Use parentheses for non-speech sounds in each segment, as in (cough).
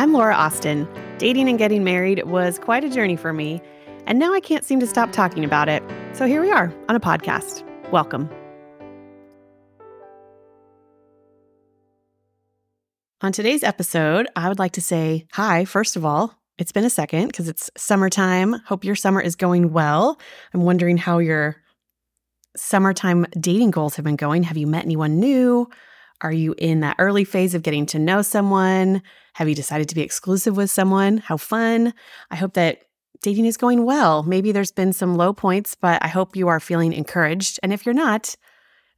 I'm Laura Austin. Dating and getting married was quite a journey for me, and now I can't seem to stop talking about it. So here we are on a podcast. Welcome. On today's episode, I would like to say hi, first of all. It's been a second because it's summertime. Hope your summer is going well. I'm wondering how your summertime dating goals have been going. Have you met anyone new? Are you in that early phase of getting to know someone? Have you decided to be exclusive with someone? How fun. I hope that dating is going well. Maybe there's been some low points, but I hope you are feeling encouraged. And if you're not,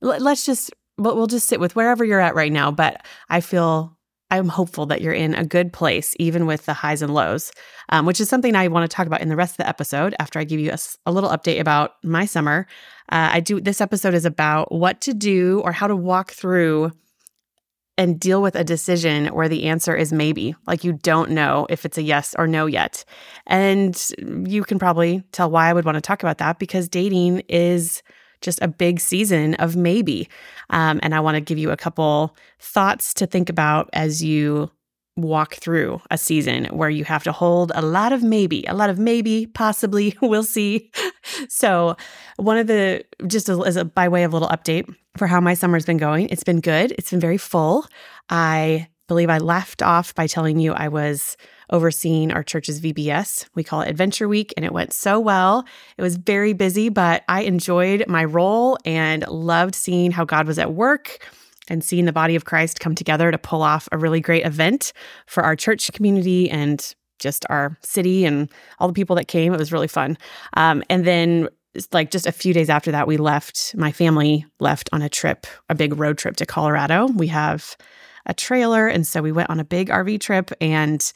let's just, we'll just sit with wherever you're at right now. But I feel I'm hopeful that you're in a good place, even with the highs and lows, um, which is something I want to talk about in the rest of the episode after I give you a, a little update about my summer. Uh, I do this episode is about what to do or how to walk through and deal with a decision where the answer is maybe, like you don't know if it's a yes or no yet. And you can probably tell why I would want to talk about that because dating is just a big season of maybe. Um, and I want to give you a couple thoughts to think about as you walk through a season where you have to hold a lot of maybe, a lot of maybe, possibly, (laughs) we'll see. so, one of the just as a by way of a little update for how my summer's been going, it's been good. It's been very full. I believe I left off by telling you I was overseeing our church's VBS. We call it Adventure Week, and it went so well. It was very busy, but I enjoyed my role and loved seeing how God was at work and seeing the body of Christ come together to pull off a really great event for our church community and just our city and all the people that came. It was really fun. Um, and then like just a few days after that, we left, my family left on a trip, a big road trip to Colorado. We have a trailer. And so we went on a big RV trip and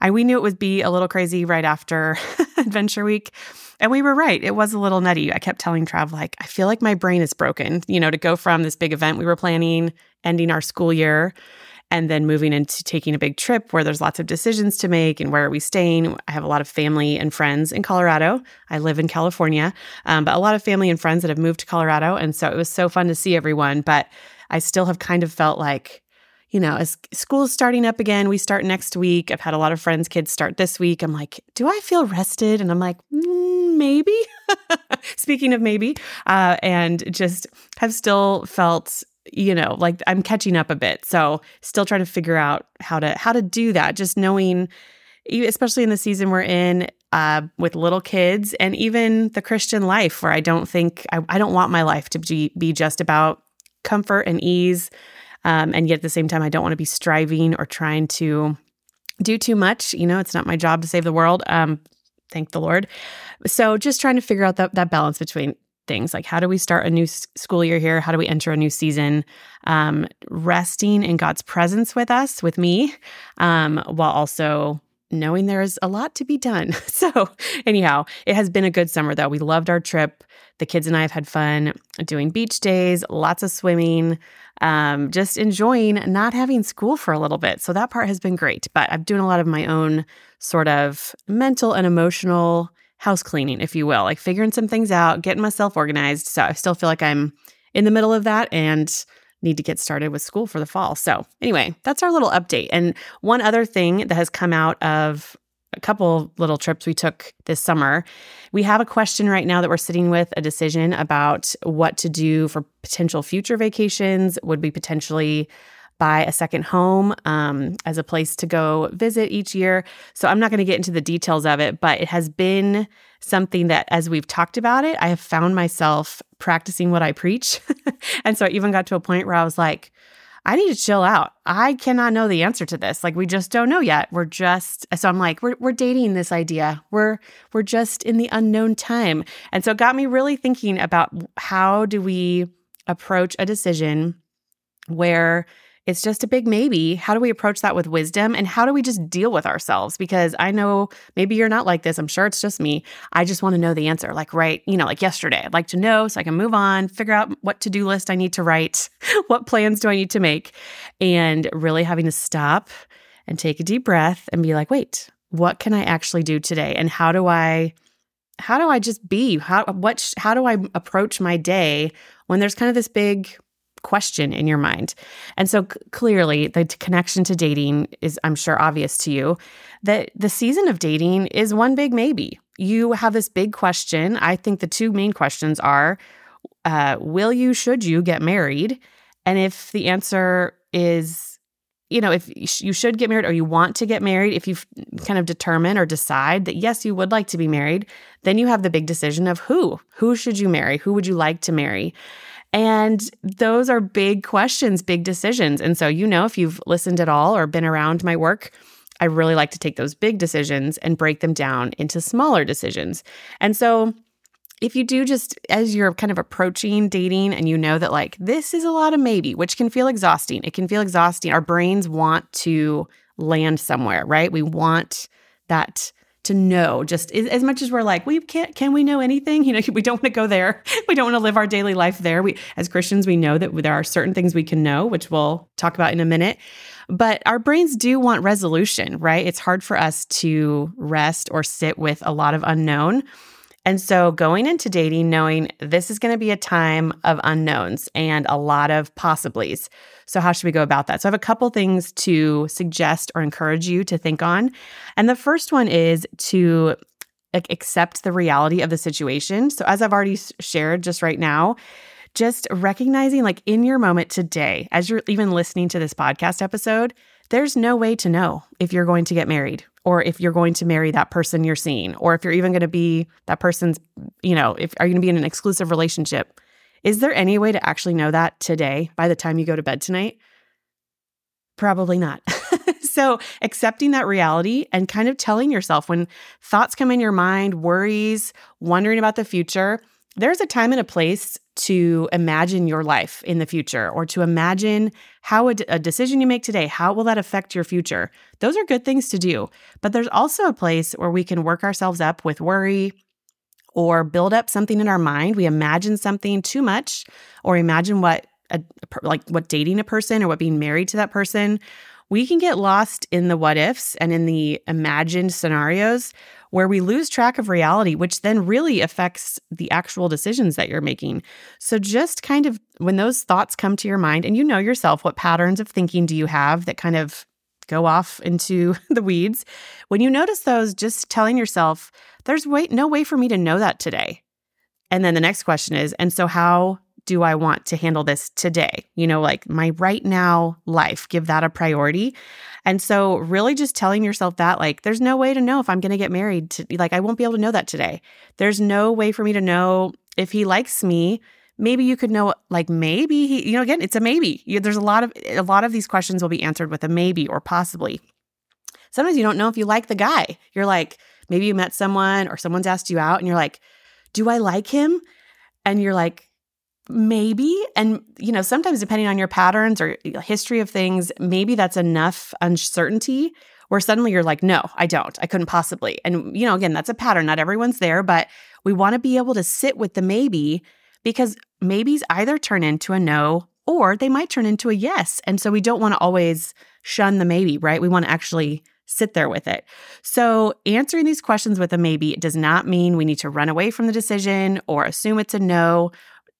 I, we knew it would be a little crazy right after (laughs) Adventure Week. And we were right. It was a little nutty. I kept telling Trav, like, I feel like my brain is broken, you know, to go from this big event we were planning, ending our school year, and then moving into taking a big trip where there's lots of decisions to make and where are we staying. I have a lot of family and friends in Colorado. I live in California, um, but a lot of family and friends that have moved to Colorado. And so it was so fun to see everyone. But I still have kind of felt like, you know, as school's starting up again, we start next week. I've had a lot of friends' kids start this week. I'm like, do I feel rested? And I'm like, mm, maybe. (laughs) Speaking of maybe, uh, and just have still felt, you know, like I'm catching up a bit. So still trying to figure out how to how to do that. Just knowing, especially in the season we're in, uh, with little kids, and even the Christian life, where I don't think I, I don't want my life to be be just about comfort and ease um, and yet at the same time, I don't want to be striving or trying to do too much. You know, it's not my job to save the world. Um, thank the Lord. So just trying to figure out that, that balance between things like how do we start a new school year here? How do we enter a new season? Um, resting in God's presence with us, with me, um, while also knowing there's a lot to be done. (laughs) So, anyhow, it has been a good summer though. We loved our trip. The kids and I have had fun doing beach days, lots of swimming, um, just enjoying not having school for a little bit. So, that part has been great. But I'm doing a lot of my own sort of mental and emotional house cleaning, if you will, like figuring some things out, getting myself organized. So, I still feel like I'm in the middle of that and need to get started with school for the fall. So, anyway, that's our little update. And one other thing that has come out of a couple little trips we took this summer. We have a question right now that we're sitting with a decision about what to do for potential future vacations. Would we potentially buy a second home um, as a place to go visit each year? So I'm not going to get into the details of it, but it has been something that, as we've talked about it, I have found myself practicing what I preach. (laughs) and so I even got to a point where I was like, I need to chill out. I cannot know the answer to this. Like we just don't know yet. We're just so I'm like, we're we're dating this idea. We're we're just in the unknown time. And so it got me really thinking about how do we approach a decision where it's just a big maybe. How do we approach that with wisdom? And how do we just deal with ourselves? Because I know maybe you're not like this. I'm sure it's just me. I just want to know the answer, like right, you know, like yesterday. I'd like to know so I can move on, figure out what to do list I need to write, (laughs) what plans do I need to make, and really having to stop and take a deep breath and be like, wait, what can I actually do today? And how do I how do I just be? How what how do I approach my day when there's kind of this big question in your mind. And so c- clearly, the t- connection to dating is, I'm sure, obvious to you that the season of dating is one big maybe. You have this big question. I think the two main questions are uh, Will you, should you get married? And if the answer is, you know, if you should get married or you want to get married, if you kind of determine or decide that yes, you would like to be married, then you have the big decision of who. Who should you marry? Who would you like to marry? And those are big questions, big decisions. And so, you know, if you've listened at all or been around my work, I really like to take those big decisions and break them down into smaller decisions. And so, if you do just as you're kind of approaching dating and you know that like this is a lot of maybe, which can feel exhausting, it can feel exhausting. Our brains want to land somewhere, right? We want that to know just as much as we're like we can't can we know anything? You know (laughs) we don't want to go there. (laughs) We don't want to live our daily life there. We as christians we know that there are certain things we can know which we'll talk about in a minute. But our brains do want resolution right? It's hard for us to rest or sit with a lot of unknown and so going into dating, knowing this is going to be a time of unknowns and a lot of possiblies. So, how should we go about that? So, I have a couple things to suggest or encourage you to think on. And the first one is to accept the reality of the situation. So, as I've already shared just right now, just recognizing like in your moment today, as you're even listening to this podcast episode, there's no way to know if you're going to get married or if you're going to marry that person you're seeing or if you're even going to be that person's you know if are you going to be in an exclusive relationship? Is there any way to actually know that today by the time you go to bed tonight? Probably not. (laughs) So accepting that reality and kind of telling yourself when thoughts come in your mind worries wondering about the future there's a time and a place to imagine your life in the future or to imagine how a, d- a decision you make today how will that affect your future? Those are good things to do. But there's also a place where we can work ourselves up with worry or build up something in our mind. We imagine something too much or imagine what a, like what dating a person or what being married to that person. We can get lost in the what ifs and in the imagined scenarios where we lose track of reality, which then really affects the actual decisions that you're making. So, just kind of when those thoughts come to your mind, and you know yourself, what patterns of thinking do you have that kind of go off into (laughs) the weeds? When you notice those, just telling yourself, there's way, no way for me to know that today. And then the next question is, and so how do I want to handle this today? You know, like my right now life, give that a priority. And so, really just telling yourself that, like, there's no way to know if I'm going to get married. To, like, I won't be able to know that today. There's no way for me to know if he likes me. Maybe you could know, like, maybe he, you know, again, it's a maybe. You, there's a lot of, a lot of these questions will be answered with a maybe or possibly. Sometimes you don't know if you like the guy. You're like, maybe you met someone or someone's asked you out and you're like, do I like him? And you're like, maybe and you know sometimes depending on your patterns or history of things maybe that's enough uncertainty where suddenly you're like no i don't. I couldn't possibly. And you know again that's a pattern. Not everyone's there but we want to be able to sit with the maybe because maybes either turn into a no or they might turn into a yes. And so we don't want to always shun the maybe right? We want to actually sit there with it. So, answering these questions with a maybe does not mean we need to run away from the decision or assume it's a no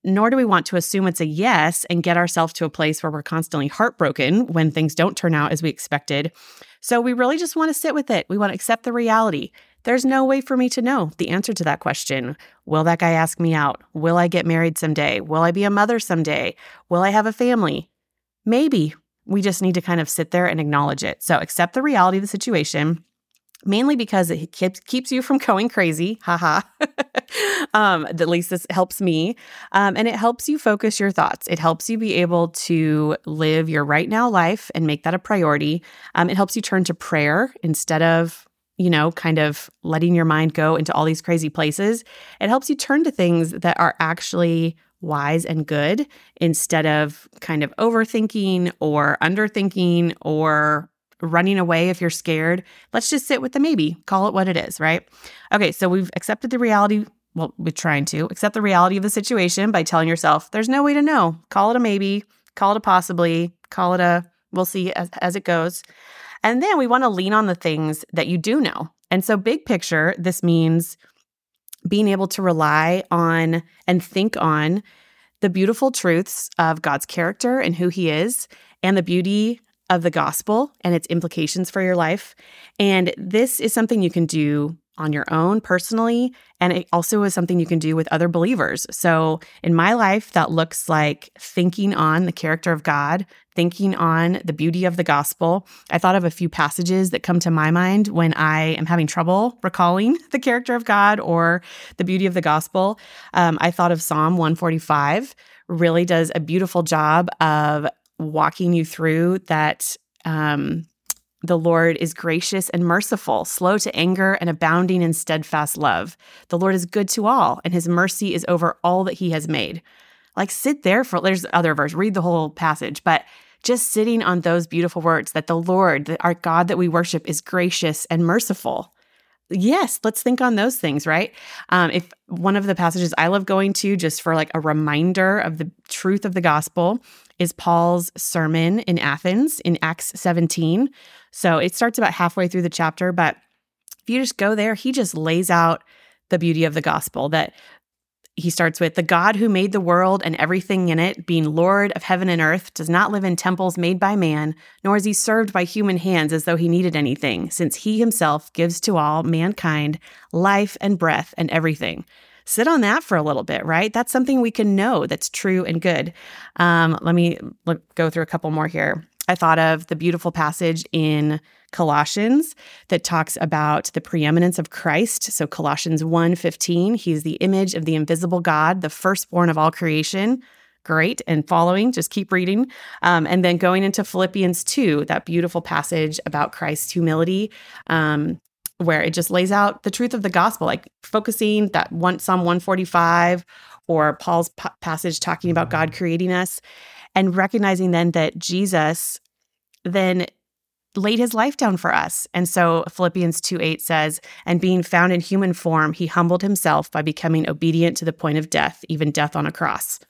nor do we want to assume it's a yes and get ourselves to a place where we're constantly heartbroken when things don't turn out as we expected. So we really just want to sit with it. We want to accept the reality. There's no way for me to know the answer to that question. Will that guy ask me out? Will I get married someday? Will I be a mother someday? Will I have a family? Maybe. We just need to kind of sit there and acknowledge it. So accept the reality of the situation mainly because it keeps keeps you from going crazy. Haha. (laughs) um, at least this helps me. Um, and it helps you focus your thoughts. It helps you be able to live your right now life and make that a priority. Um, it helps you turn to prayer instead of you know, kind of letting your mind go into all these crazy places. It helps you turn to things that are actually wise and good instead of kind of overthinking or underthinking or running away if you're scared. Let's just sit with the maybe, call it what it is, right? Okay, so we've accepted the reality. Well, we're trying to accept the reality of the situation by telling yourself there's no way to know. Call it a maybe, call it a possibly, call it a we'll see as, as it goes. And then we want to lean on the things that you do know. And so, big picture, this means being able to rely on and think on the beautiful truths of God's character and who he is, and the beauty of the gospel and its implications for your life. And this is something you can do on your own personally. And it also is something you can do with other believers. So in my life, that looks like thinking on the character of God, thinking on the beauty of the gospel. I thought of a few passages that come to my mind when I am having trouble recalling (laughs) the character of God or the beauty of the gospel. Um, I thought of Psalm 145, really does a beautiful job of walking you through that. Um, the Lord is gracious and merciful, slow to anger, and abounding in steadfast love. The Lord is good to all, and his mercy is over all that he has made. Like, sit there for, there's other verse, read the whole passage, but just sitting on those beautiful words that the Lord, that our God that we worship, is gracious and merciful. Yes, let's think on those things, right? Um, if one of the passages I love going to just for like a reminder of the truth of the gospel is Paul's sermon in Athens in Acts 17. So it starts about halfway through the chapter, but if you just go there, he just lays out the beauty of the gospel that he starts with the God who made the world and everything in it, being Lord of heaven and earth, does not live in temples made by man, nor is he served by human hands as though he needed anything, since he himself gives to all mankind life and breath and everything. Sit on that for a little bit, right? That's something we can know that's true and good. Um, let me look, go through a couple more here. I thought of the beautiful passage in Colossians that talks about the preeminence of Christ. So Colossians 1:15, he's the image of the invisible God, the firstborn of all creation. Great. And following, just keep reading. Um, and then going into Philippians 2, that beautiful passage about Christ's humility. Um, where it just lays out the truth of the gospel, like focusing that one Psalm 145 or Paul's p- passage talking about mm-hmm. God creating us and recognizing then that Jesus then laid his life down for us. And so Philippians 2 8 says, And being found in human form, he humbled himself by becoming obedient to the point of death, even death on a cross.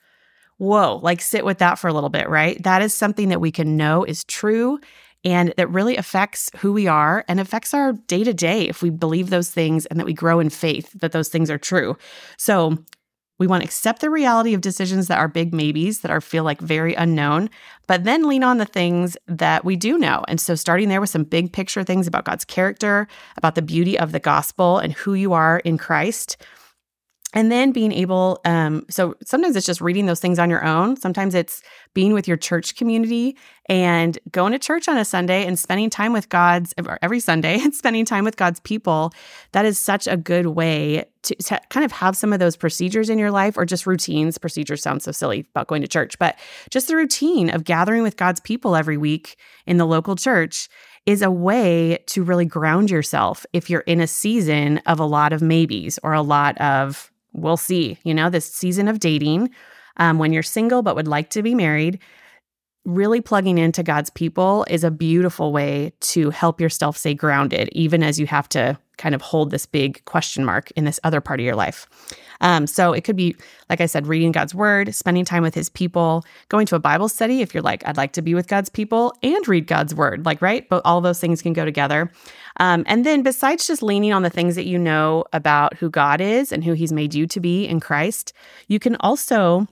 Whoa, like sit with that for a little bit, right? That is something that we can know is true and that really affects who we are and affects our day to day if we believe those things and that we grow in faith that those things are true. So we want to accept the reality of decisions that are big maybes, that are feel like very unknown, but then lean on the things that we do know. And so starting there with some big picture things about God's character, about the beauty of the gospel and who you are in Christ, and then being able um, so sometimes it's just reading those things on your own. Sometimes it's being with your church community and going to church on a sunday and spending time with god's every sunday (laughs) and spending time with god's people. That is such a good way to, to kind of have some of those procedures in your life or just routines. Procedures sound so silly about going to church but just the routine of gathering with god's people every week in the local church is a way to really ground yourself if you're in a season of a lot of maybes or a lot of we'll see. You know, this season of dating, um, when you're single but would like to be married, really plugging into God's people is a beautiful way to help yourself stay grounded, even as you have to kind of hold this big question mark in this other part of your life. Um, so it could be, like I said, reading God's word, spending time with his people, going to a Bible study if you're like, I'd like to be with God's people and read God's word, like, right? But all those things can go together. Um, and then besides just leaning on the things that you know about who God is and who he's made you to be in Christ, you can also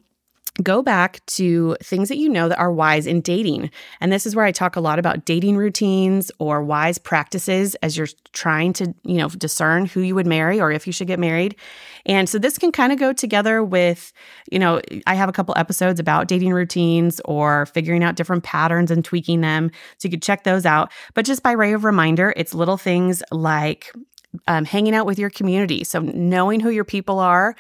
go back to things that you know that are wise in dating. And this is where I talk a lot about dating routines or wise practices as you're trying to, you know, discern who you would marry or if you should get married. And so this can kind of go together with, you know, I have a couple episodes about dating routines or figuring out different patterns and tweaking them. So you could check those out. But just by way of reminder, it's little things like um, hanging out with your community. So knowing who your people are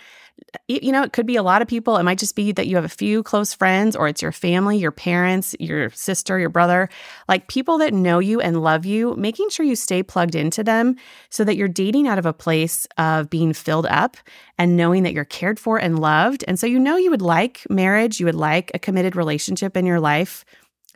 you know, it could be a lot of people. It might just be that you have a few close friends, or it's your family, your parents, your sister, your brother, like people that know you and love you, making sure you stay plugged into them so that you're dating out of a place of being filled up and knowing that you're cared for and loved. And so you know you would like marriage, you would like a committed relationship in your life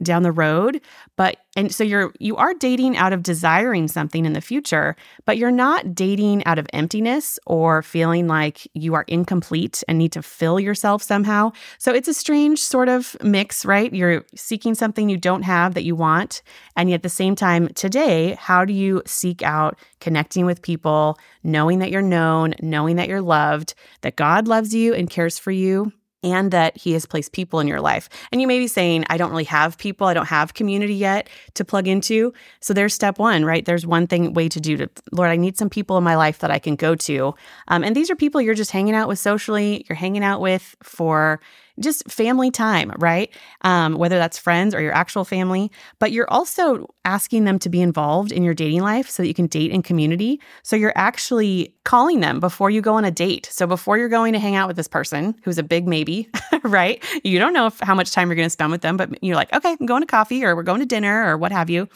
down the road but and so you're you are dating out of desiring something in the future but you're not dating out of emptiness or feeling like you are incomplete and need to fill yourself somehow. So it's a strange sort of mix right? You're seeking something you don't have that you want and yet at the same time today how do you seek out connecting with people knowing that you're known knowing that you're loved that God loves you and cares for you and that he has placed people in your life. And you may be saying, I don't really have people, I don't have community yet to plug into. So there's step one, right? There's one thing, way to do to, Lord, I need some people in my life that I can go to. Um, and these are people you're just hanging out with socially, you're hanging out with for just family time, right? Um, whether that's friends or your actual family, but you're also asking them to be involved in your dating life so that you can date in community. So you're actually calling them before you go on a date. So before you're going to hang out with this person who's a big maybe, (laughs) right? You don't know if, how much time you're going to spend with them, but you're like, okay, I'm going to coffee or we're going to dinner or what have you.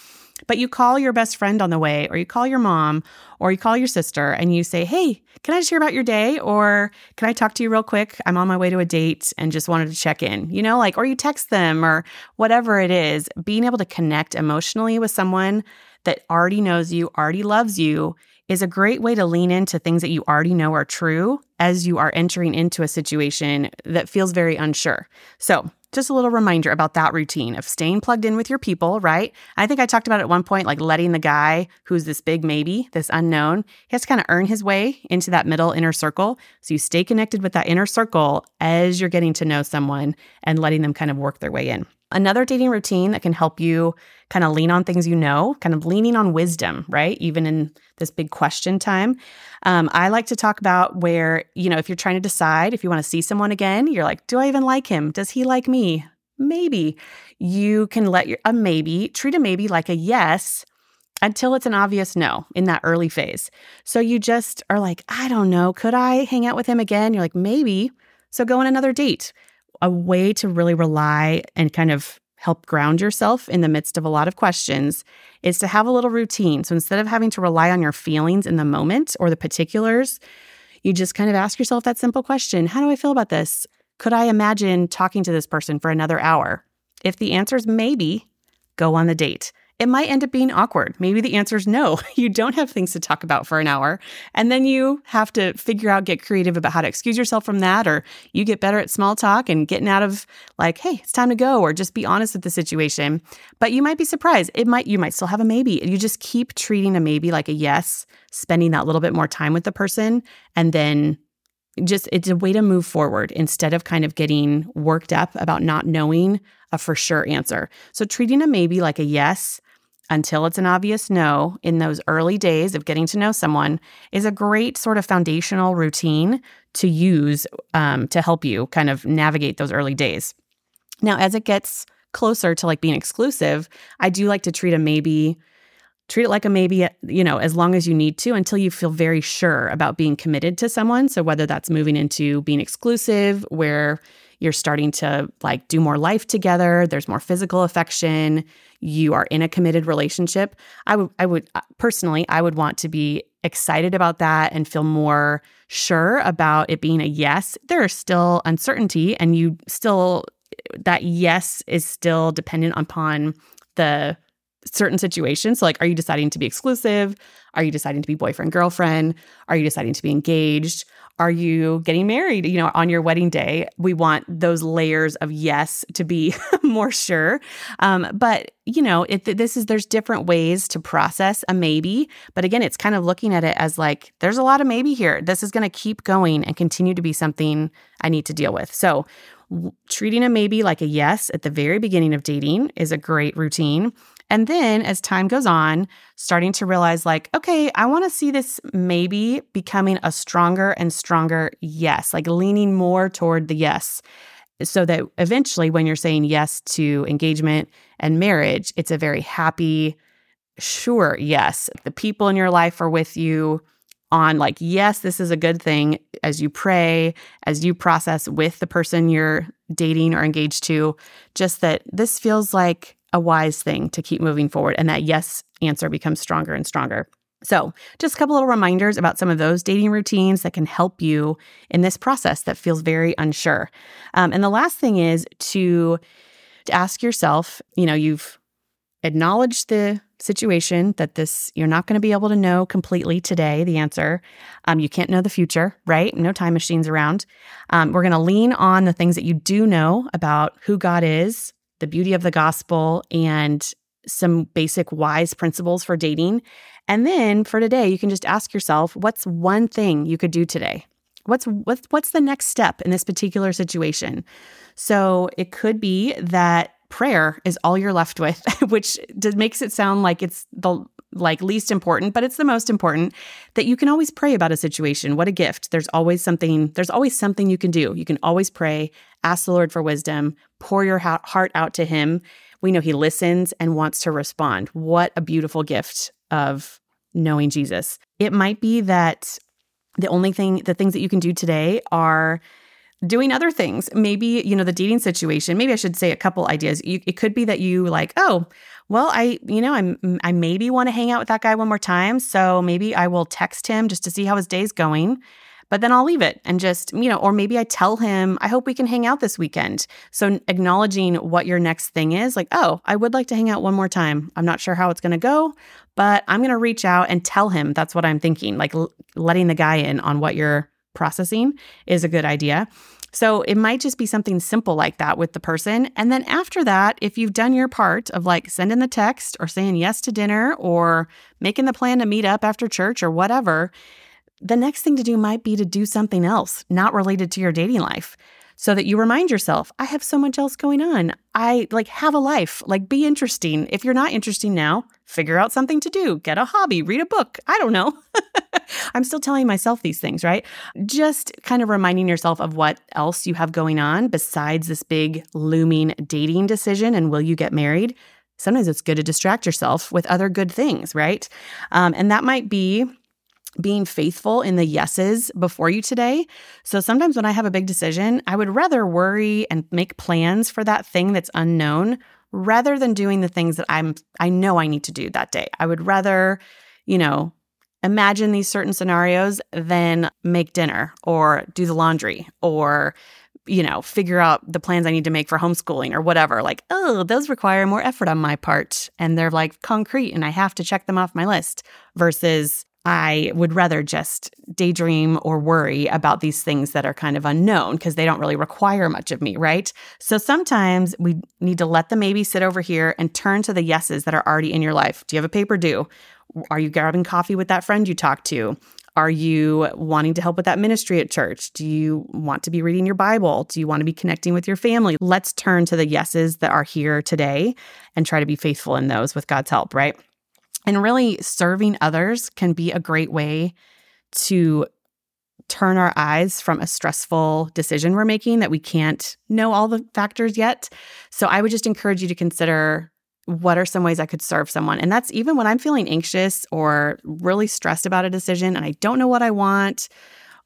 But you call your best friend on the way, or you call your mom, or you call your sister, and you say, Hey, can I just hear about your day? Or can I talk to you real quick? I'm on my way to a date and just wanted to check in, you know, like, or you text them or whatever it is. Being able to connect emotionally with someone that already knows you, already loves you, is a great way to lean into things that you already know are true as you are entering into a situation that feels very unsure. So, just a little reminder about that routine of staying plugged in with your people, right? I think I talked about at one point, like letting the guy who's this big maybe, this unknown, he has to kind of earn his way into that middle inner circle. So you stay connected with that inner circle as you're getting to know someone and letting them kind of work their way in. Another dating routine that can help you kind of lean on things you know, kind of leaning on wisdom, right? Even in this big question time. Um, I like to talk about where, you know, if you're trying to decide if you want to see someone again, you're like, do I even like him? Does he like me? Maybe. You can let your, a maybe, treat a maybe like a yes until it's an obvious no in that early phase. So you just are like, I don't know, could I hang out with him again? You're like, maybe. So go on another date a way to really rely and kind of help ground yourself in the midst of a lot of questions is to have a little routine. So instead of having to rely on your feelings in the moment or the particulars, you just kind of ask yourself that simple question How do I feel about this? Could I imagine talking to this person for another hour? If the answer is maybe, go on the date it might end up being awkward. Maybe the answer is no. (laughs) You don't have things to talk about for an hour. And then you have to figure out, get creative about how to excuse yourself from that, or you get better at small talk and getting out of like, hey, it's time to go, or just be honest with the situation. But you might be surprised. It might, you might still have a maybe. You just keep treating a maybe like a yes, spending that little bit more time with the person, and then just it's a way to move forward instead of kind of getting worked up about not knowing a for sure answer. So treating a maybe like a yes until it's an obvious no in those early days of getting to know someone is a great sort of foundational routine to use um, to help you kind of navigate those early days. Now, as it gets closer to like being exclusive, I do like to treat a maybe treat it like a maybe you know as long as you need to until you feel very sure about being committed to someone so whether that's moving into being exclusive where you're starting to like do more life together there's more physical affection you are in a committed relationship i would i would uh, personally i would want to be excited about that and feel more sure about it being a yes there is still uncertainty and you still that yes is still dependent upon the certain situations. So, like, are you deciding to be exclusive? Are you deciding to be boyfriend, girlfriend? Are you deciding to be engaged? Are you getting married, you know, on your wedding day? We want those layers of yes to be (laughs) more sure. Um, but, you know, it, this is, there's different ways to process a maybe. But again, it's kind of looking at it as like, there's a lot of maybe here. This is going to keep going and continue to be something I need to deal with. So, treating a maybe like a yes at the very beginning of dating is a great routine. And then as time goes on, starting to realize, like, okay, I want to see this maybe becoming a stronger and stronger yes, like leaning more toward the yes. So that eventually, when you're saying yes to engagement and marriage, it's a very happy, sure yes. The people in your life are with you on, like, yes, this is a good thing as you pray, as you process with the person you're dating or engaged to, just that this feels like a wise thing to keep moving forward. And that yes answer becomes stronger and stronger. So, just a couple little reminders about some of those dating routines that can help you in this process that feels very unsure. Um, and the last thing is to, to ask yourself you know, you've acknowledged the situation that this, you're not going to be able to know completely today the answer. Um, you can't know the future, right? No time machines around. Um, we're going to lean on the things that you do know about who God is, the beauty of the gospel, and some basic wise principles for dating. And then for today, you can just ask yourself what's one thing you could do today? what's what's what's the next step in this particular situation? So it could be that prayer is all you're left with, (laughs) which makes it sound like it's the like least important, but it's the most important that you can always pray about a situation. What a gift. There's always something there's always something you can do. You can always pray, ask the Lord for wisdom, pour your heart out to him. We know he listens and wants to respond. What a beautiful gift of knowing Jesus. It might be that the only thing the things that you can do today are doing other things. Maybe, you know, the dating situation, maybe I should say a couple ideas. You, it could be that you like, oh, well, I, you know, I'm, I maybe want to hang out with that guy one more time. So maybe I will text him just to see how his day's going. But then I'll leave it and just, you know, or maybe I tell him, I hope we can hang out this weekend. So acknowledging what your next thing is, like, oh, I would like to hang out one more time. I'm not sure how it's going to go, but I'm going to reach out and tell him that's what I'm thinking. Like l- letting the guy in on what you're processing is a good idea. So it might just be something simple like that with the person. And then after that, if you've done your part of like sending the text or saying yes to dinner or making the plan to meet up after church or whatever, the next thing to do might be to do something else not related to your dating life so that you remind yourself, I have so much else going on. I like have a life, like be interesting. If you're not interesting now, figure out something to do, get a hobby, read a book. I don't know. (laughs) I'm still telling myself these things, right? Just kind of reminding yourself of what else you have going on besides this big looming dating decision and will you get married? Sometimes it's good to distract yourself with other good things, right? Um, and that might be being faithful in the yeses before you today. So sometimes when I have a big decision, I would rather worry and make plans for that thing that's unknown rather than doing the things that I'm I know I need to do that day. I would rather, you know, imagine these certain scenarios than make dinner or do the laundry or you know, figure out the plans I need to make for homeschooling or whatever. Like, oh, those require more effort on my part and they're like concrete and I have to check them off my list versus I would rather just daydream or worry about these things that are kind of unknown because they don't really require much of me, right? So sometimes we need to let the maybe sit over here and turn to the yeses that are already in your life. Do you have a paper due? Are you grabbing coffee with that friend you talked to? Are you wanting to help with that ministry at church? Do you want to be reading your Bible? Do you want to be connecting with your family? Let's turn to the yeses that are here today and try to be faithful in those with God's help, right? And really, serving others can be a great way to turn our eyes from a stressful decision we're making that we can't know all the factors yet. So, I would just encourage you to consider what are some ways I could serve someone? And that's even when I'm feeling anxious or really stressed about a decision and I don't know what I want.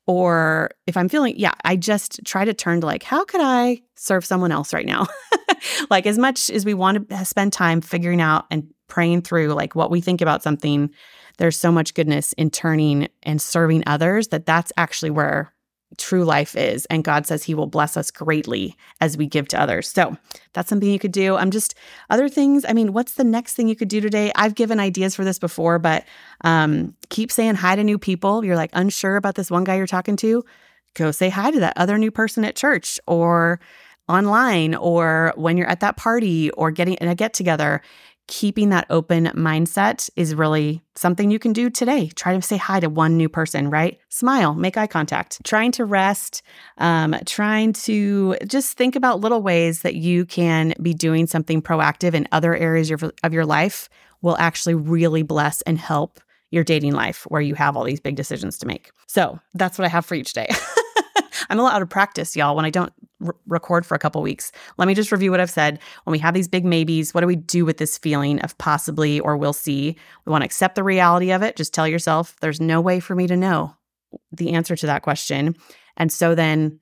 Or if I'm feeling, yeah, I just try to turn to like, how could I serve someone else right now? (laughs) like, as much as we want to spend time figuring out and praying through like what we think about something, there's so much goodness in turning and serving others that that's actually where true life is. And God says He will bless us greatly as we give to others. So that's something you could do. I'm just other things. I mean, what's the next thing you could do today? I've given ideas for this before, but um, keep saying hi to new people. You're like unsure about this one guy you're talking to. Go say hi to that other new person at church or online or when you're at that party or getting in a get together keeping that open mindset is really something you can do today. Try to say hi to one new person, right? Smile, make eye contact, trying to rest, um, trying to just think about little ways that you can be doing something proactive in other areas of, of your life will actually really bless and help your dating life where you have all these big decisions to make. So that's what I have for you today. (laughs) I'm a lot out of practice, y'all, when I don't record for a couple weeks. Let me just review what I've said. When we have these big maybes, what do we do with this feeling of possibly or we'll see? We want to accept the reality of it. Just tell yourself, there's no way for me to know the answer to that question. And so then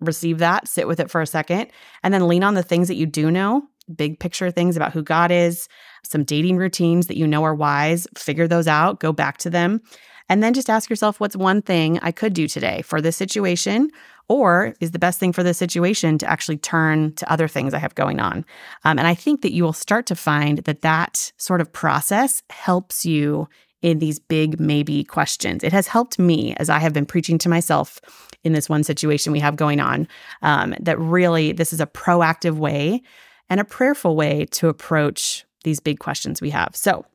receive that, sit with it for a second, and then lean on the things that you do know, big picture things about who God is, some dating routines that you know are wise, figure those out, go back to them. And then just ask yourself, what's one thing I could do today for this situation? Or is the best thing for this situation to actually turn to other things I have going on? Um, and I think that you will start to find that that sort of process helps you in these big maybe questions. It has helped me as I have been preaching to myself in this one situation we have going on. Um, that really, this is a proactive way and a prayerful way to approach these big questions we have. So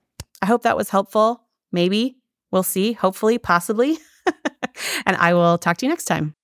I hope that was helpful. Maybe We'll see, hopefully, possibly. (laughs) and I will talk to you next time.